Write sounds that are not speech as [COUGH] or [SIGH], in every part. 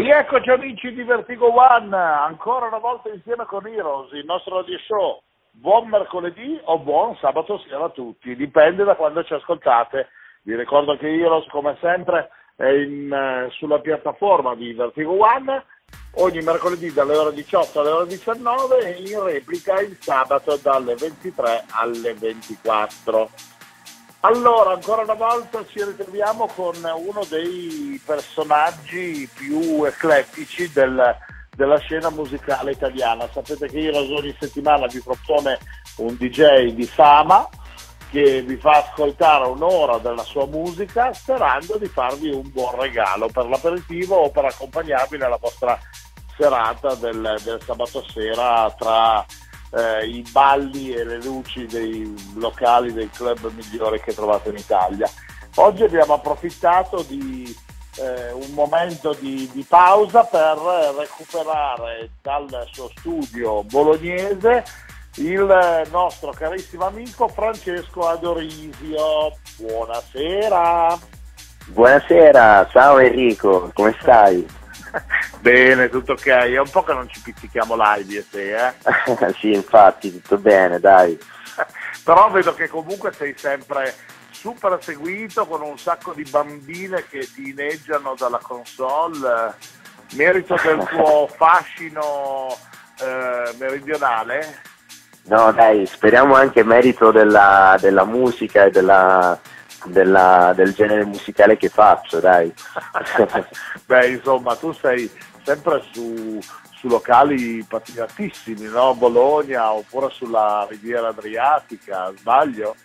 Rieccoci amici di Vertigo One, ancora una volta insieme con Heroes, il nostro radio show. Buon mercoledì o buon sabato sera a tutti, dipende da quando ci ascoltate. Vi ricordo che Heroes, come sempre, è in, eh, sulla piattaforma di Vertigo One ogni mercoledì dalle ore 18 alle ore 19 e in replica il sabato dalle 23 alle 24. Allora, ancora una volta ci ritroviamo con uno dei personaggi più eclettici del, della scena musicale italiana. Sapete che io ogni settimana vi propone un DJ di fama che vi fa ascoltare un'ora della sua musica sperando di farvi un buon regalo per l'aperitivo o per accompagnarvi nella vostra serata del, del sabato sera tra eh, i balli e le luci dei locali dei club migliori che trovate in Italia. Oggi abbiamo approfittato di eh, un momento di, di, pausa per recuperare dal suo studio bolognese il nostro carissimo amico Francesco Adorisio. Buonasera. Buonasera, ciao Enrico, come stai? [LAUGHS] bene, tutto ok. È un po' che non ci pizzichiamo live io e te, eh? [LAUGHS] sì, infatti, tutto bene, dai. [LAUGHS] Però vedo che comunque sei sempre super seguito con un sacco di bambine che ti inneggiano dalla console. Merito del tuo fascino eh, meridionale? No, dai, speriamo anche merito della, della musica e della, della, del genere musicale che faccio, dai. [LAUGHS] Beh, insomma, tu sei sempre su, su locali patinatissimi, no? Bologna oppure sulla Riviera Adriatica, sbaglio?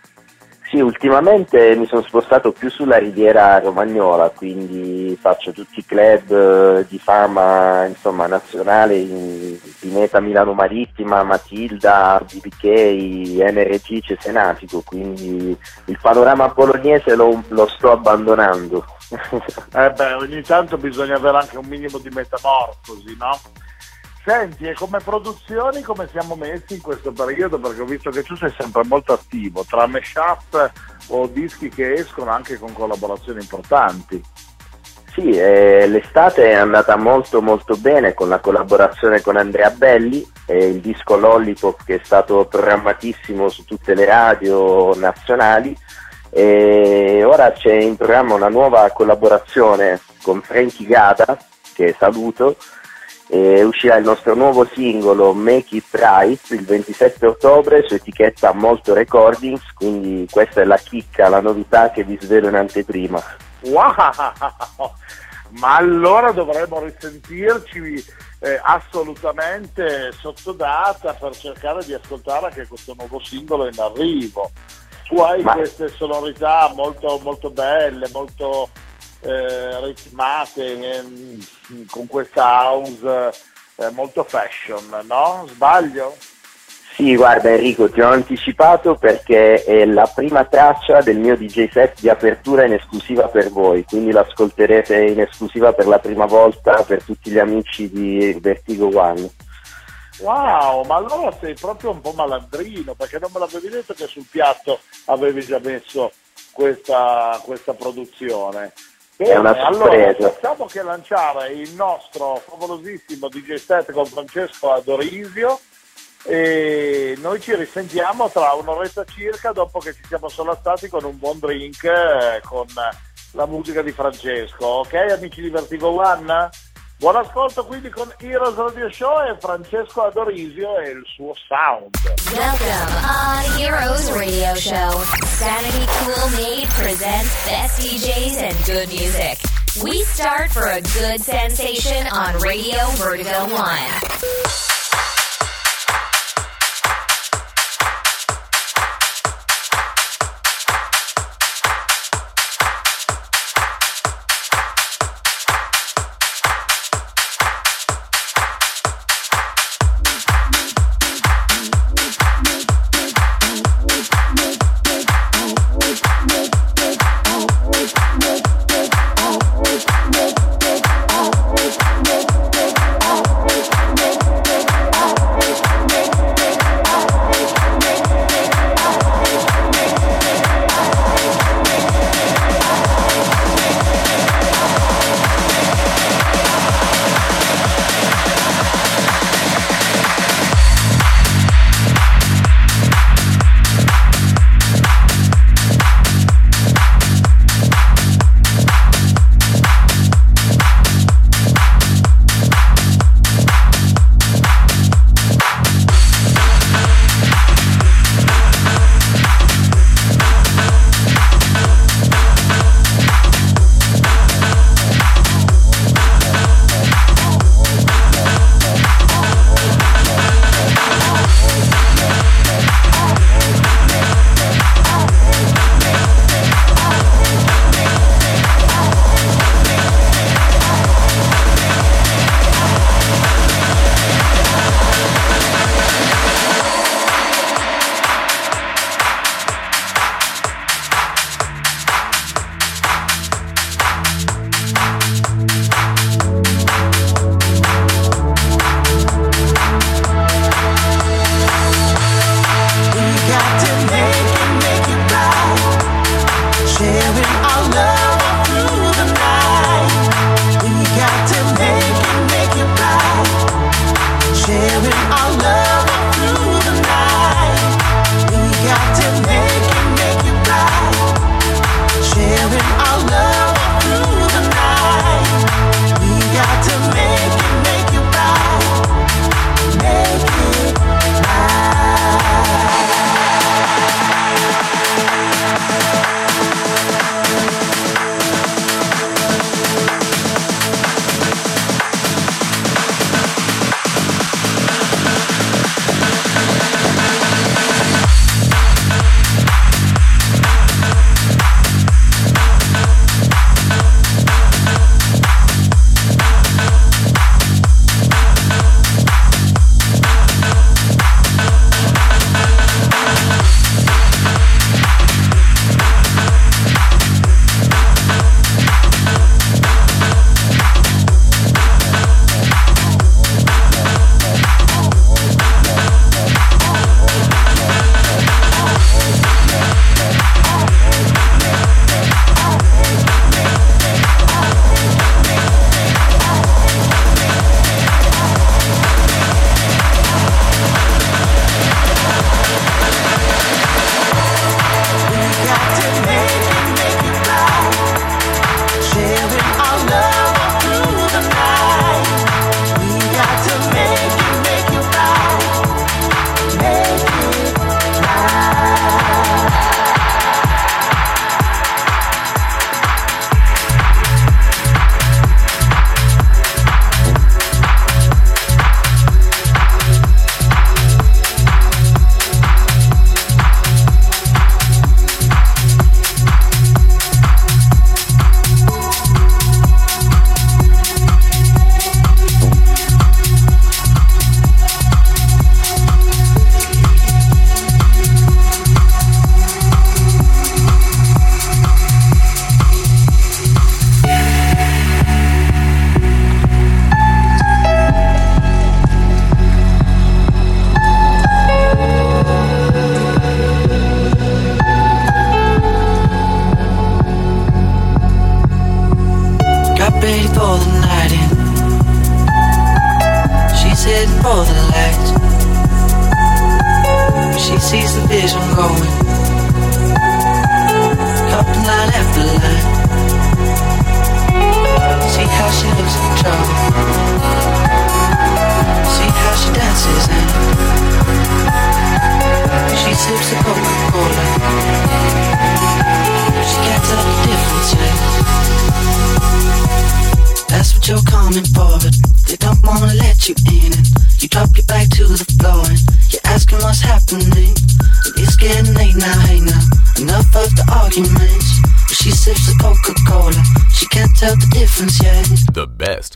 Sì, ultimamente mi sono spostato più sulla riviera romagnola, quindi faccio tutti i club eh, di fama insomma, nazionale, in Pineta Milano Marittima, Matilda, BBK, NRG Cesenatico, quindi il panorama bolognese lo, lo sto abbandonando. [LAUGHS] eh beh, ogni tanto bisogna avere anche un minimo di metamorfosi, no? Senti, e come produzioni come siamo messi in questo periodo? Perché ho visto che tu sei sempre molto attivo, tra mashup o dischi che escono anche con collaborazioni importanti. Sì, eh, l'estate è andata molto molto bene con la collaborazione con Andrea Belli e il disco Lollipop che è stato programmatissimo su tutte le radio nazionali e ora c'è in programma una nuova collaborazione con Frankie Gata che saluto e uscirà il nostro nuovo singolo Make It Right il 27 ottobre su etichetta Molto Recordings, quindi questa è la chicca, la novità che vi svelo in anteprima. Wow! [LAUGHS] Ma allora dovremmo risentirci eh, assolutamente sotto data per cercare di ascoltare anche questo nuovo singolo in arrivo. Tu hai Ma... queste sonorità molto, molto belle, molto eh, ritmate eh, con questa house eh, molto fashion, no? Sbaglio? Sì, guarda Enrico, ti ho anticipato perché è la prima traccia del mio DJ set di apertura in esclusiva per voi, quindi l'ascolterete in esclusiva per la prima volta per tutti gli amici di Vertigo One. Wow, ma allora sei proprio un po' malandrino perché non me l'avevi detto che sul piatto avevi già messo questa, questa produzione. Bene, è una sorpresa. Allora, facciamo che lanciare il nostro favolosissimo DJ set con Francesco Adorisio e noi ci risentiamo tra un'oretta circa dopo che ci siamo sollastati con un buon drink eh, con la musica di Francesco. Ok amici di Vertigo One? Buon ascolto quindi con Heroes Radio Show e Francesco Adorisio e il suo sound. Welcome on Heroes Radio Show. Sanity Cool Made presents best DJs and good music. We start for a good sensation on Radio Vertigo 1.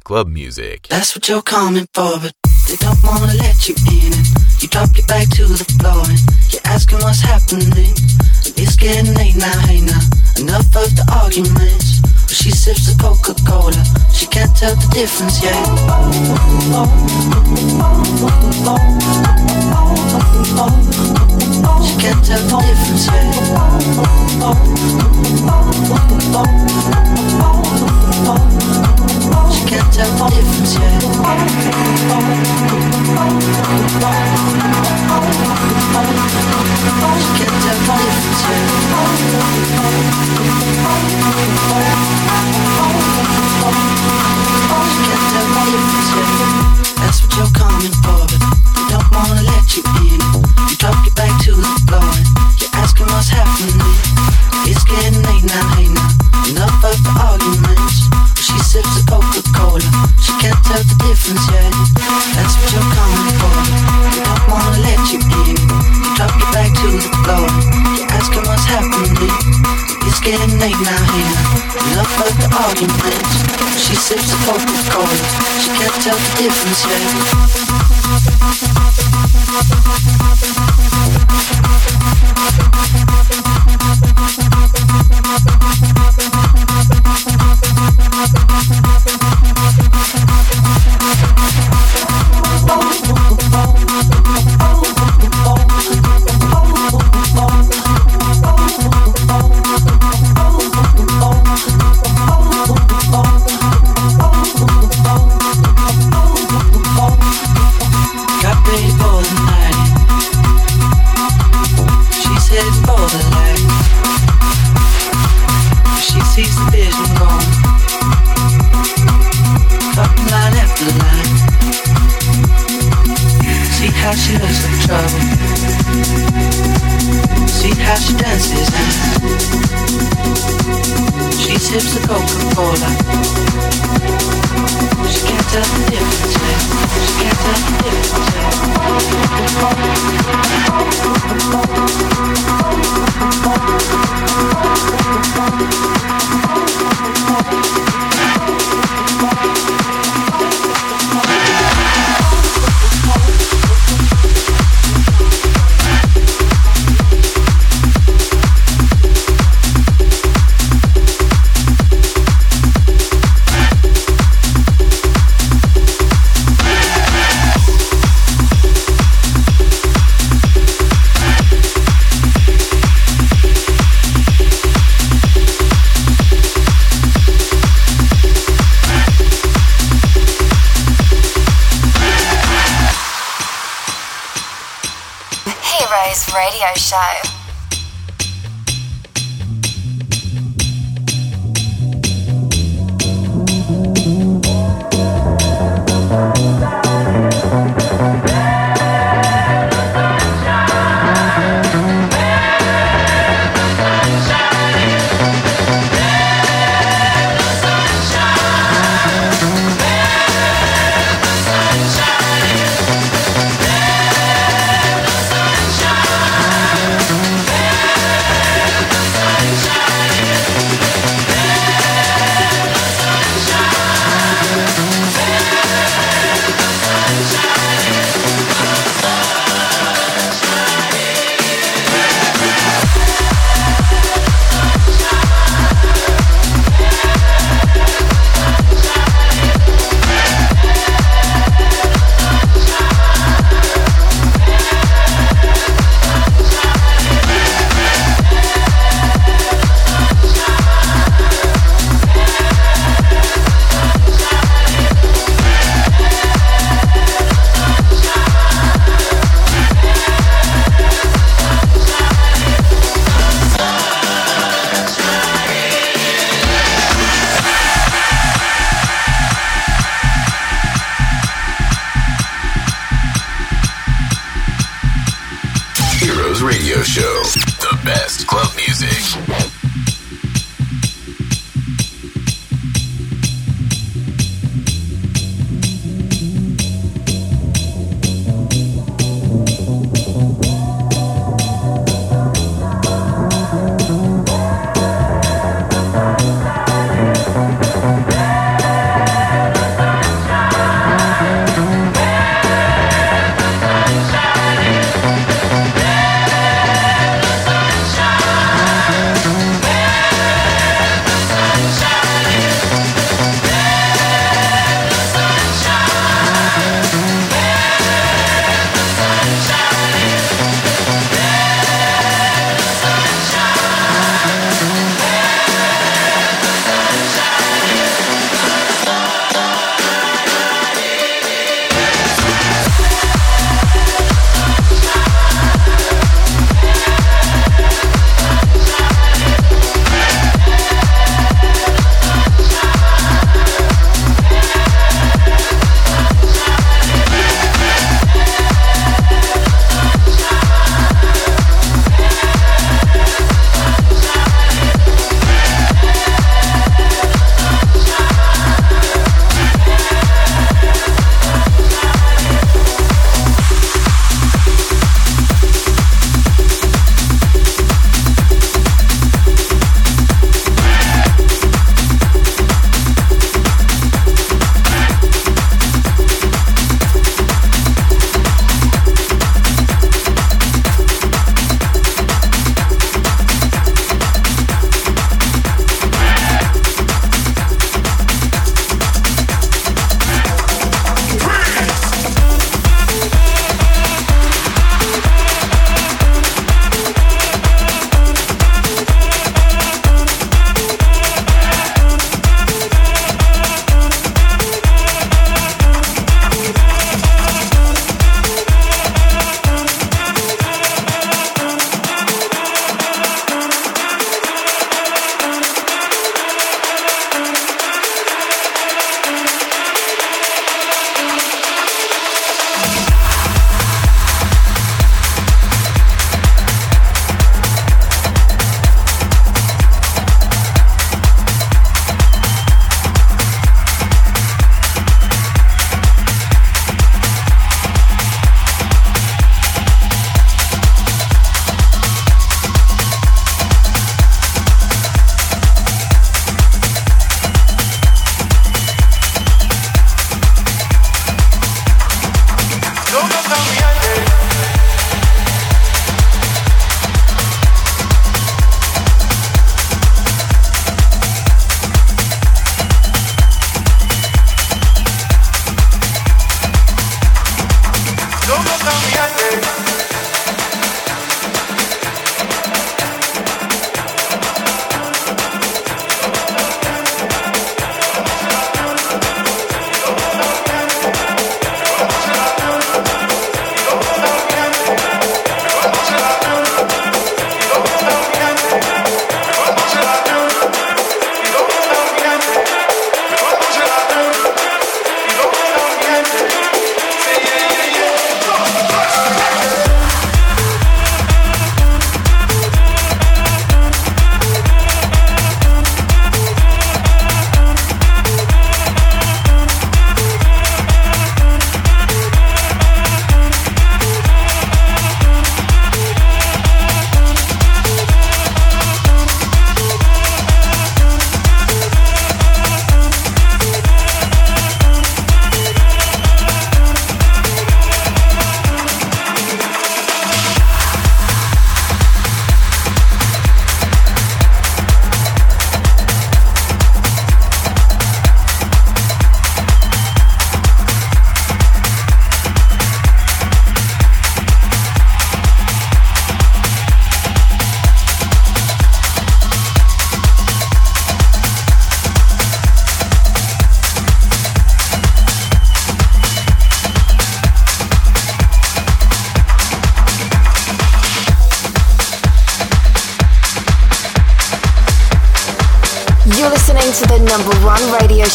club music. That's what you're coming for, but they don't wanna let you in. It. You drop your back to the floor and you're asking what's happening. It's getting late now, hey now. Enough of the arguments. But she sips the Coca Cola, she can't tell the difference yet. She can't tell the difference yet. j'attends les foncières. J'attends. maid now here. We love her to arguments. She sips a cup cold. She can't tell the difference yet. Oh, oh, oh,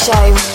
show.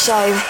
Show.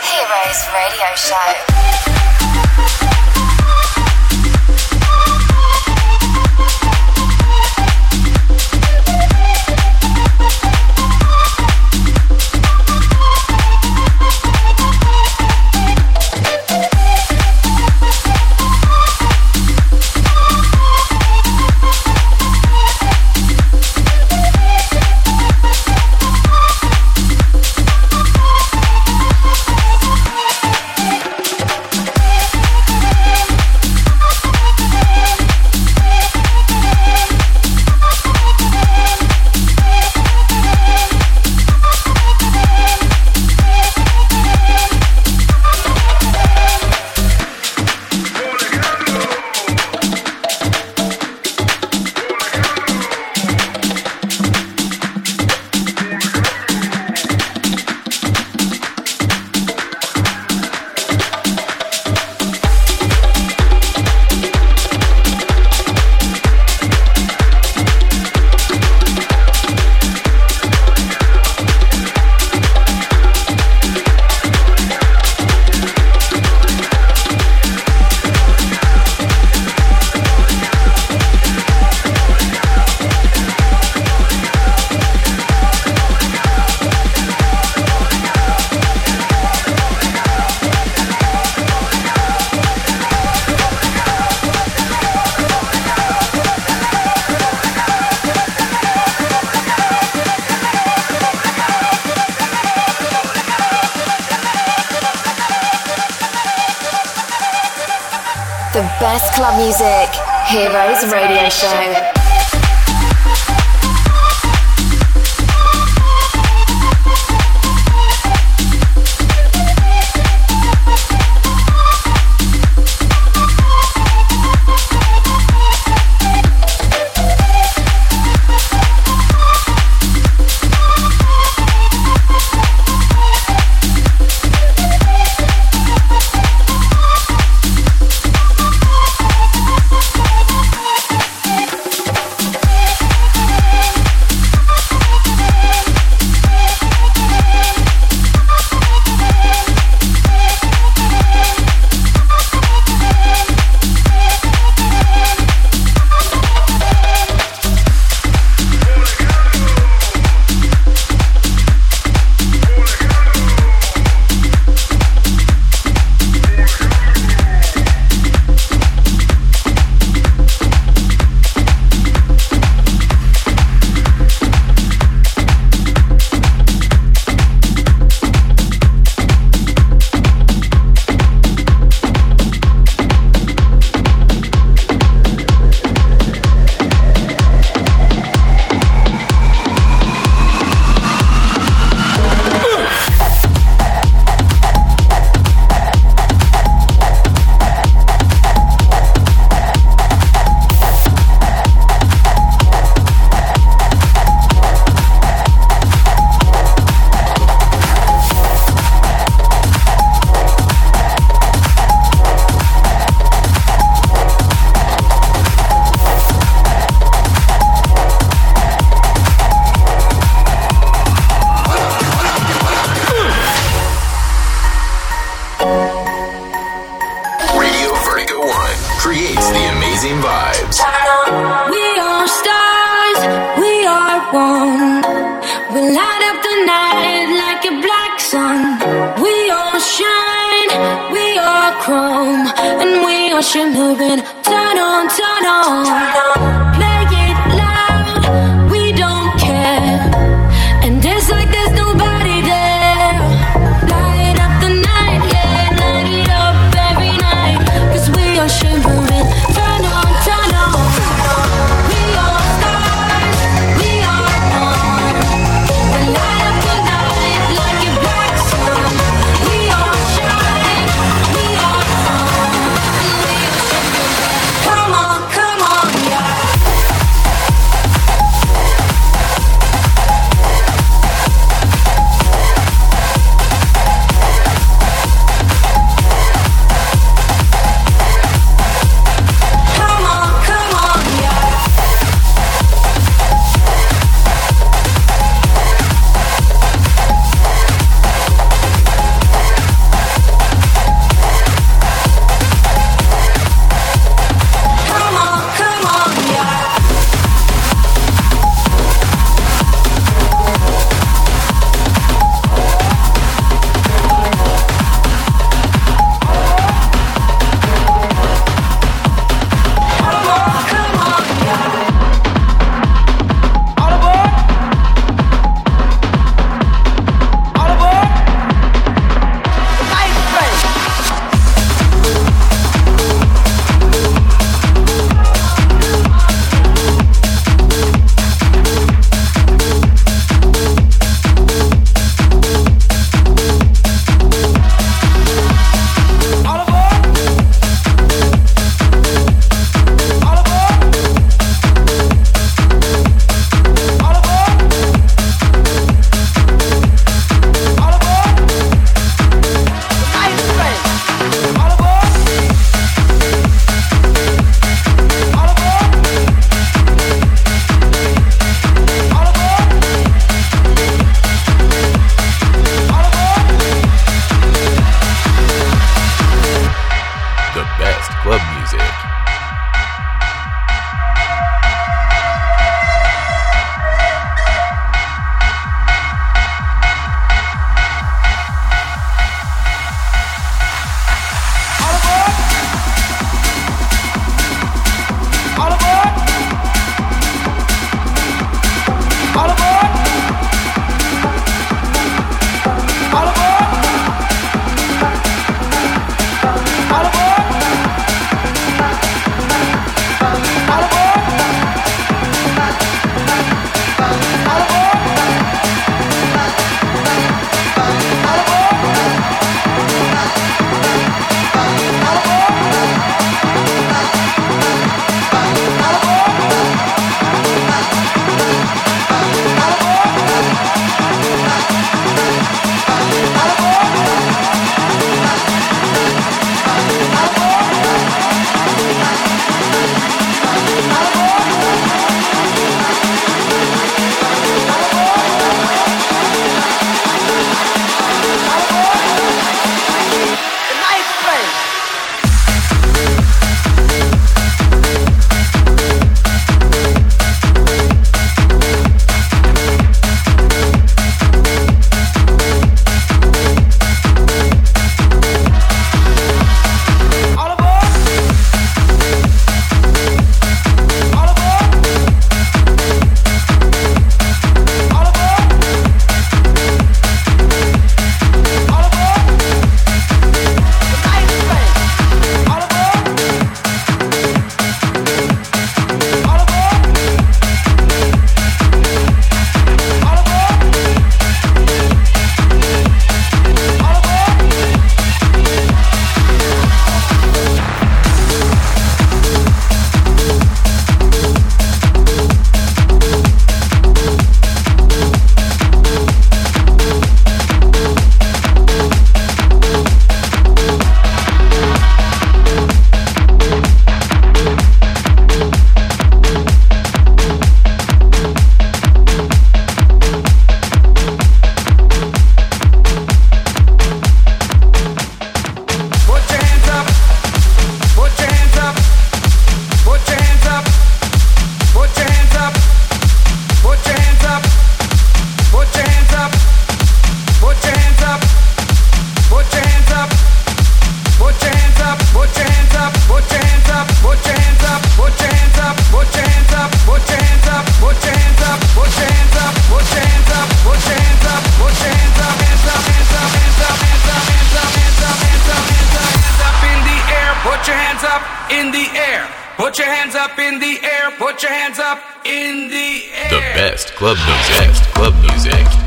Put your hands up in the air. The best club music. Best club music.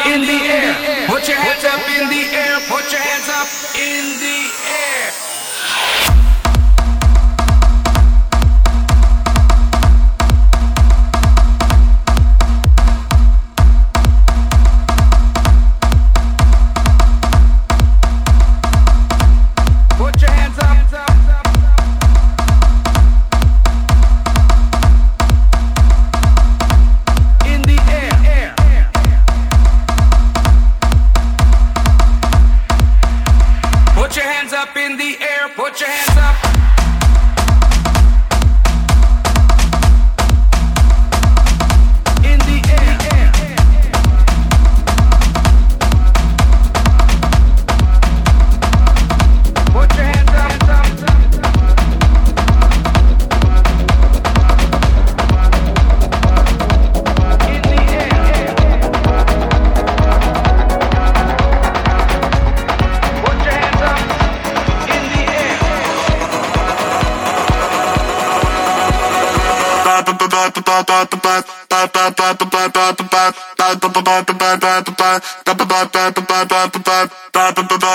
in the air.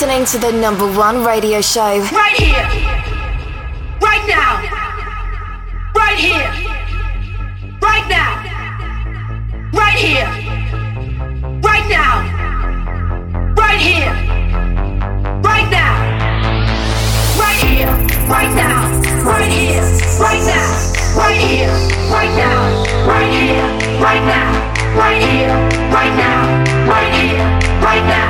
listening to the number one radio show. Right here. Right now. Right here. Right now. Right here. Right now. Right here. Right now. Right here. Right now. Right here. Right now. Right here. Right now. Right here. Right now. Right here. Right now. Right here. Right now.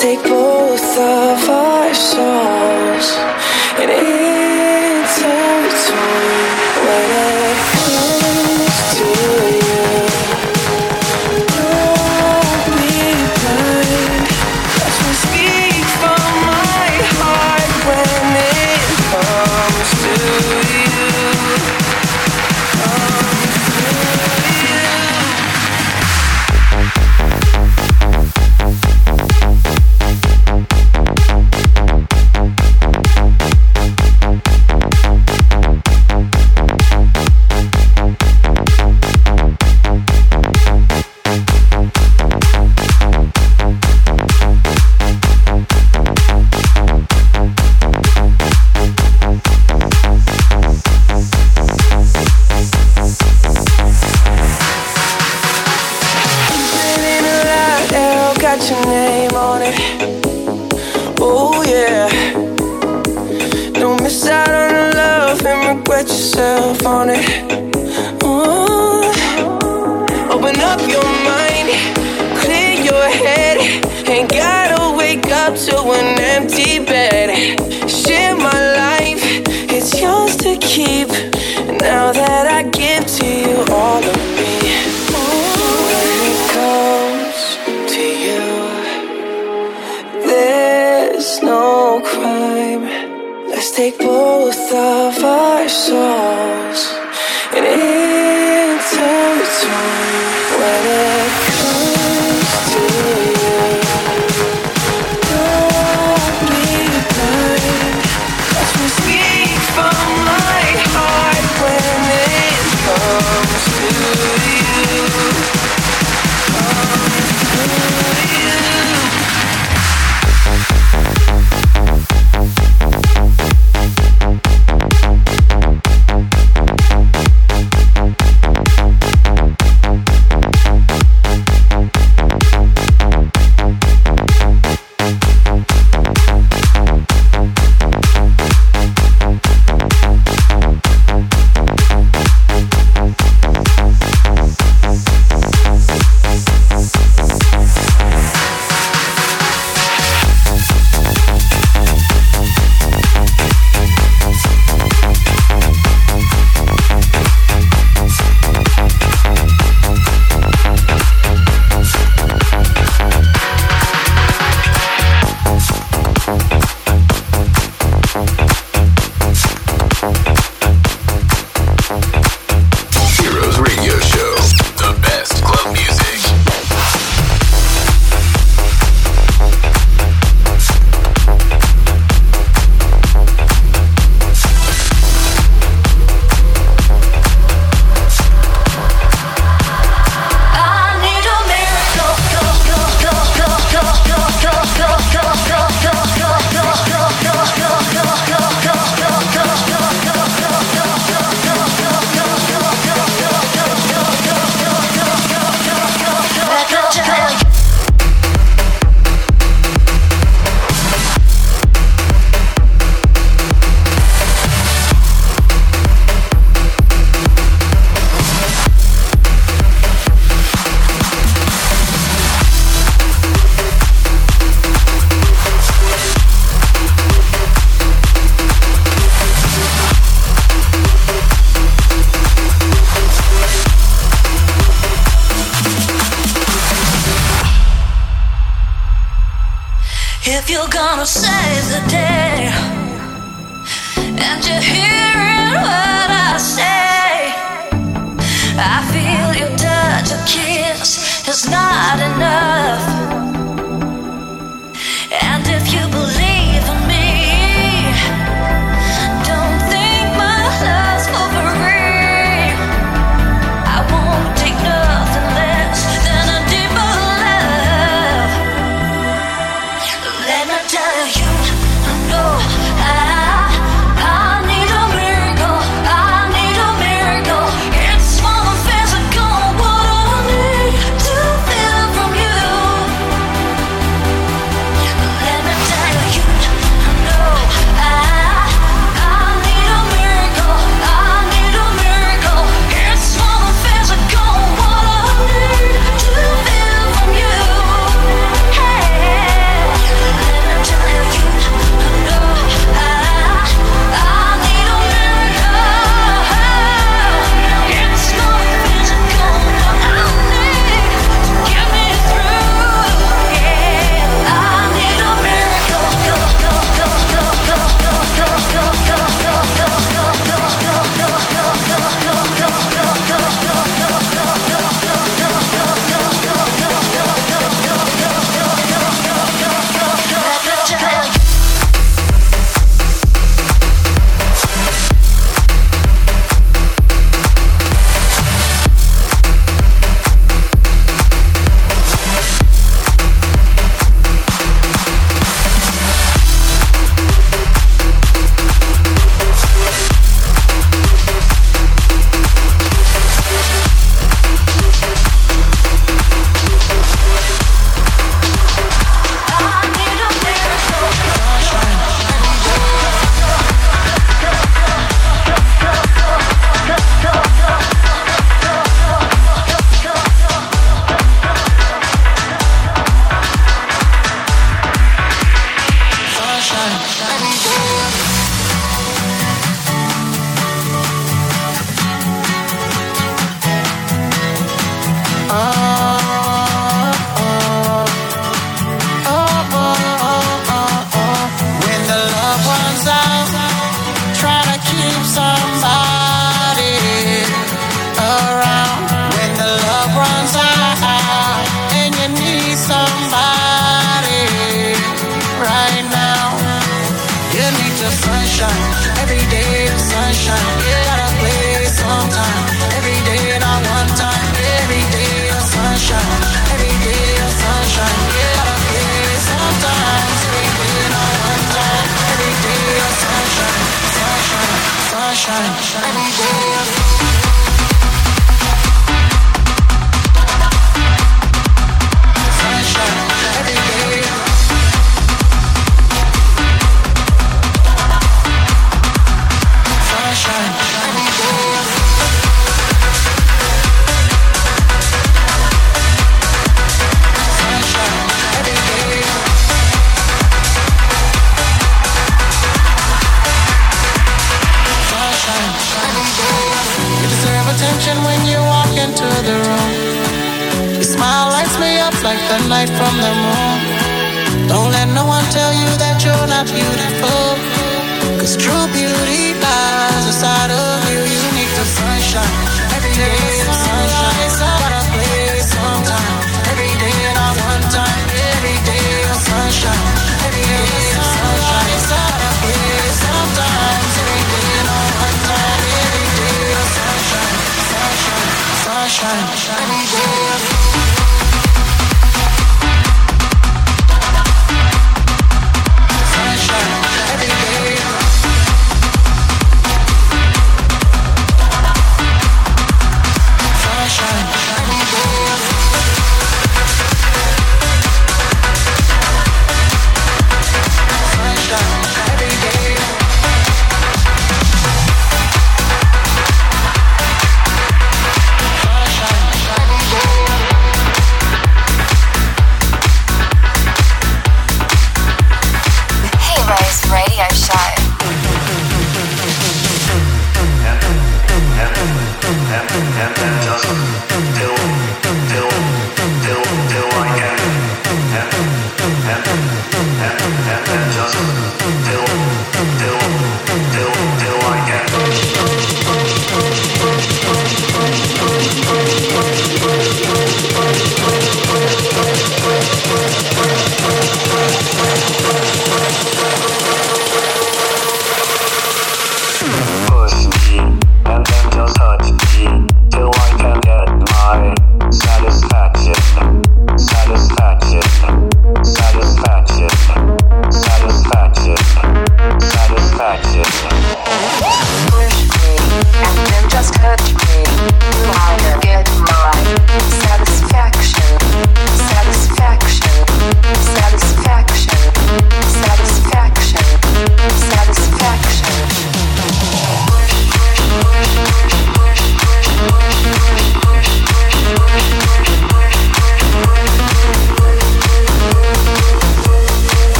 take both of our souls If you're gonna save the day, and you're hearing what I say, I feel your touch, your kiss is not enough.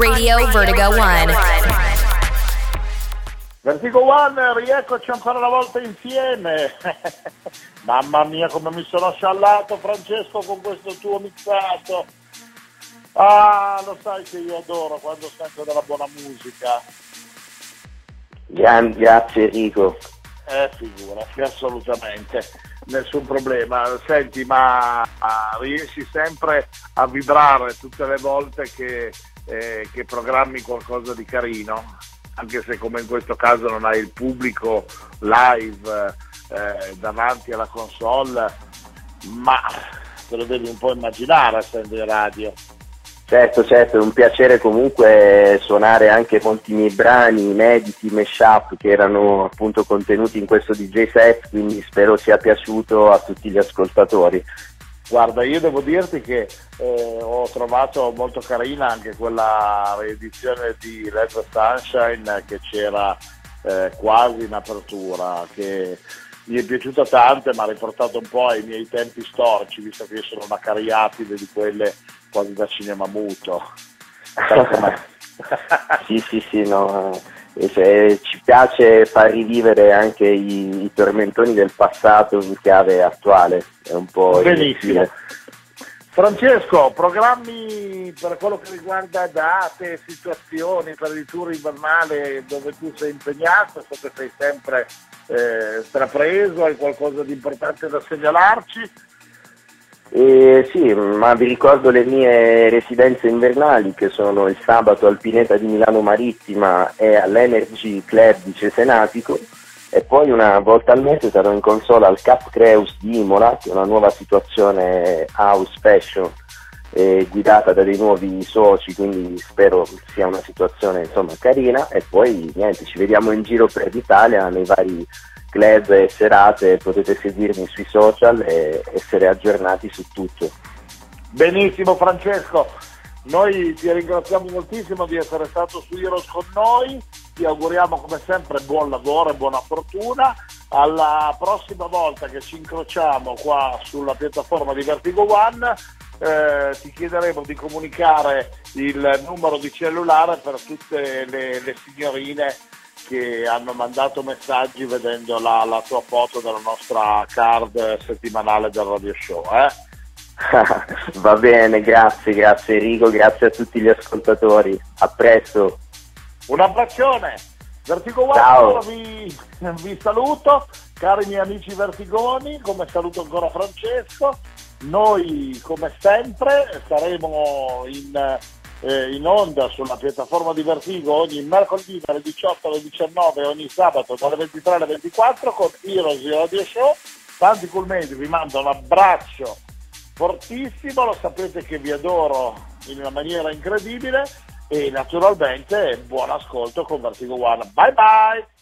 Radio, Vertigo, One. Vertigo One, rieccoci ancora una volta insieme. [LAUGHS] Mamma mia come mi sono sciallato Francesco con questo tuo mixato. Ah, lo sai che io adoro quando sento della buona musica. Grazie Enrico. Eh, figurati, assolutamente, nessun problema. Senti, ma ah, riesci sempre a vibrare tutte le volte che, eh, che programmi qualcosa di carino? Anche se come in questo caso non hai il pubblico live eh, davanti alla console, ma te lo devi un po' immaginare essendo in radio. Certo, certo, è un piacere comunque suonare anche molti miei brani inediti, mashup che erano appunto contenuti in questo DJ set, quindi spero sia piaciuto a tutti gli ascoltatori. Guarda, io devo dirti che eh, ho trovato molto carina anche quella riedizione di Let Sunshine che c'era eh, quasi in apertura, che mi è piaciuta tanto mi ha riportato un po' ai miei tempi storici, visto che io sono una cariatide di quelle quasi da cinema muto. [LAUGHS] Sì, sì, sì, no. E se- ci piace far rivivere anche i, i tormentoni del passato in chiave attuale, è un po' Benissimo. Francesco, programmi per quello che riguarda date, situazioni per il tour invernale dove tu sei impegnato, so che sei sempre eh, strapreso, hai qualcosa di importante da segnalarci? Eh, sì, ma vi ricordo le mie residenze invernali che sono il sabato al Pineta di Milano Marittima e all'Energy Club di Cesenatico e poi una volta al mese sarò in console al Cap Creus di Imola, che è una nuova situazione house fashion eh, guidata da dei nuovi soci, quindi spero sia una situazione insomma carina. E poi niente, ci vediamo in giro per l'Italia nei vari club e serate, potete seguirmi sui social e essere aggiornati su tutto. Benissimo Francesco, noi ti ringraziamo moltissimo di essere stato su Heroes con noi, ti auguriamo come sempre buon lavoro e buona fortuna. Alla prossima volta che ci incrociamo qua sulla piattaforma di Vertigo One eh, ti chiederemo di comunicare il numero di cellulare per tutte le, le signorine che hanno mandato messaggi vedendo la, la tua foto della nostra card settimanale del radio show. Eh? [LAUGHS] Va bene, grazie, grazie Enrico, grazie a tutti gli ascoltatori. A presto. Un abbraccione! Vertigo allora vi, vi saluto, cari miei amici vertigoni, come saluto ancora Francesco. Noi, come sempre, saremo in, eh, in onda sulla piattaforma di Vertigo ogni mercoledì dalle 18 alle 19 ogni sabato dalle 23 alle 24 con Heroes Radio Show. Tanti culmenti, vi mando un abbraccio fortissimo, lo sapete che vi adoro in una maniera incredibile e naturalmente buon ascolto con Vertigo One. Bye bye!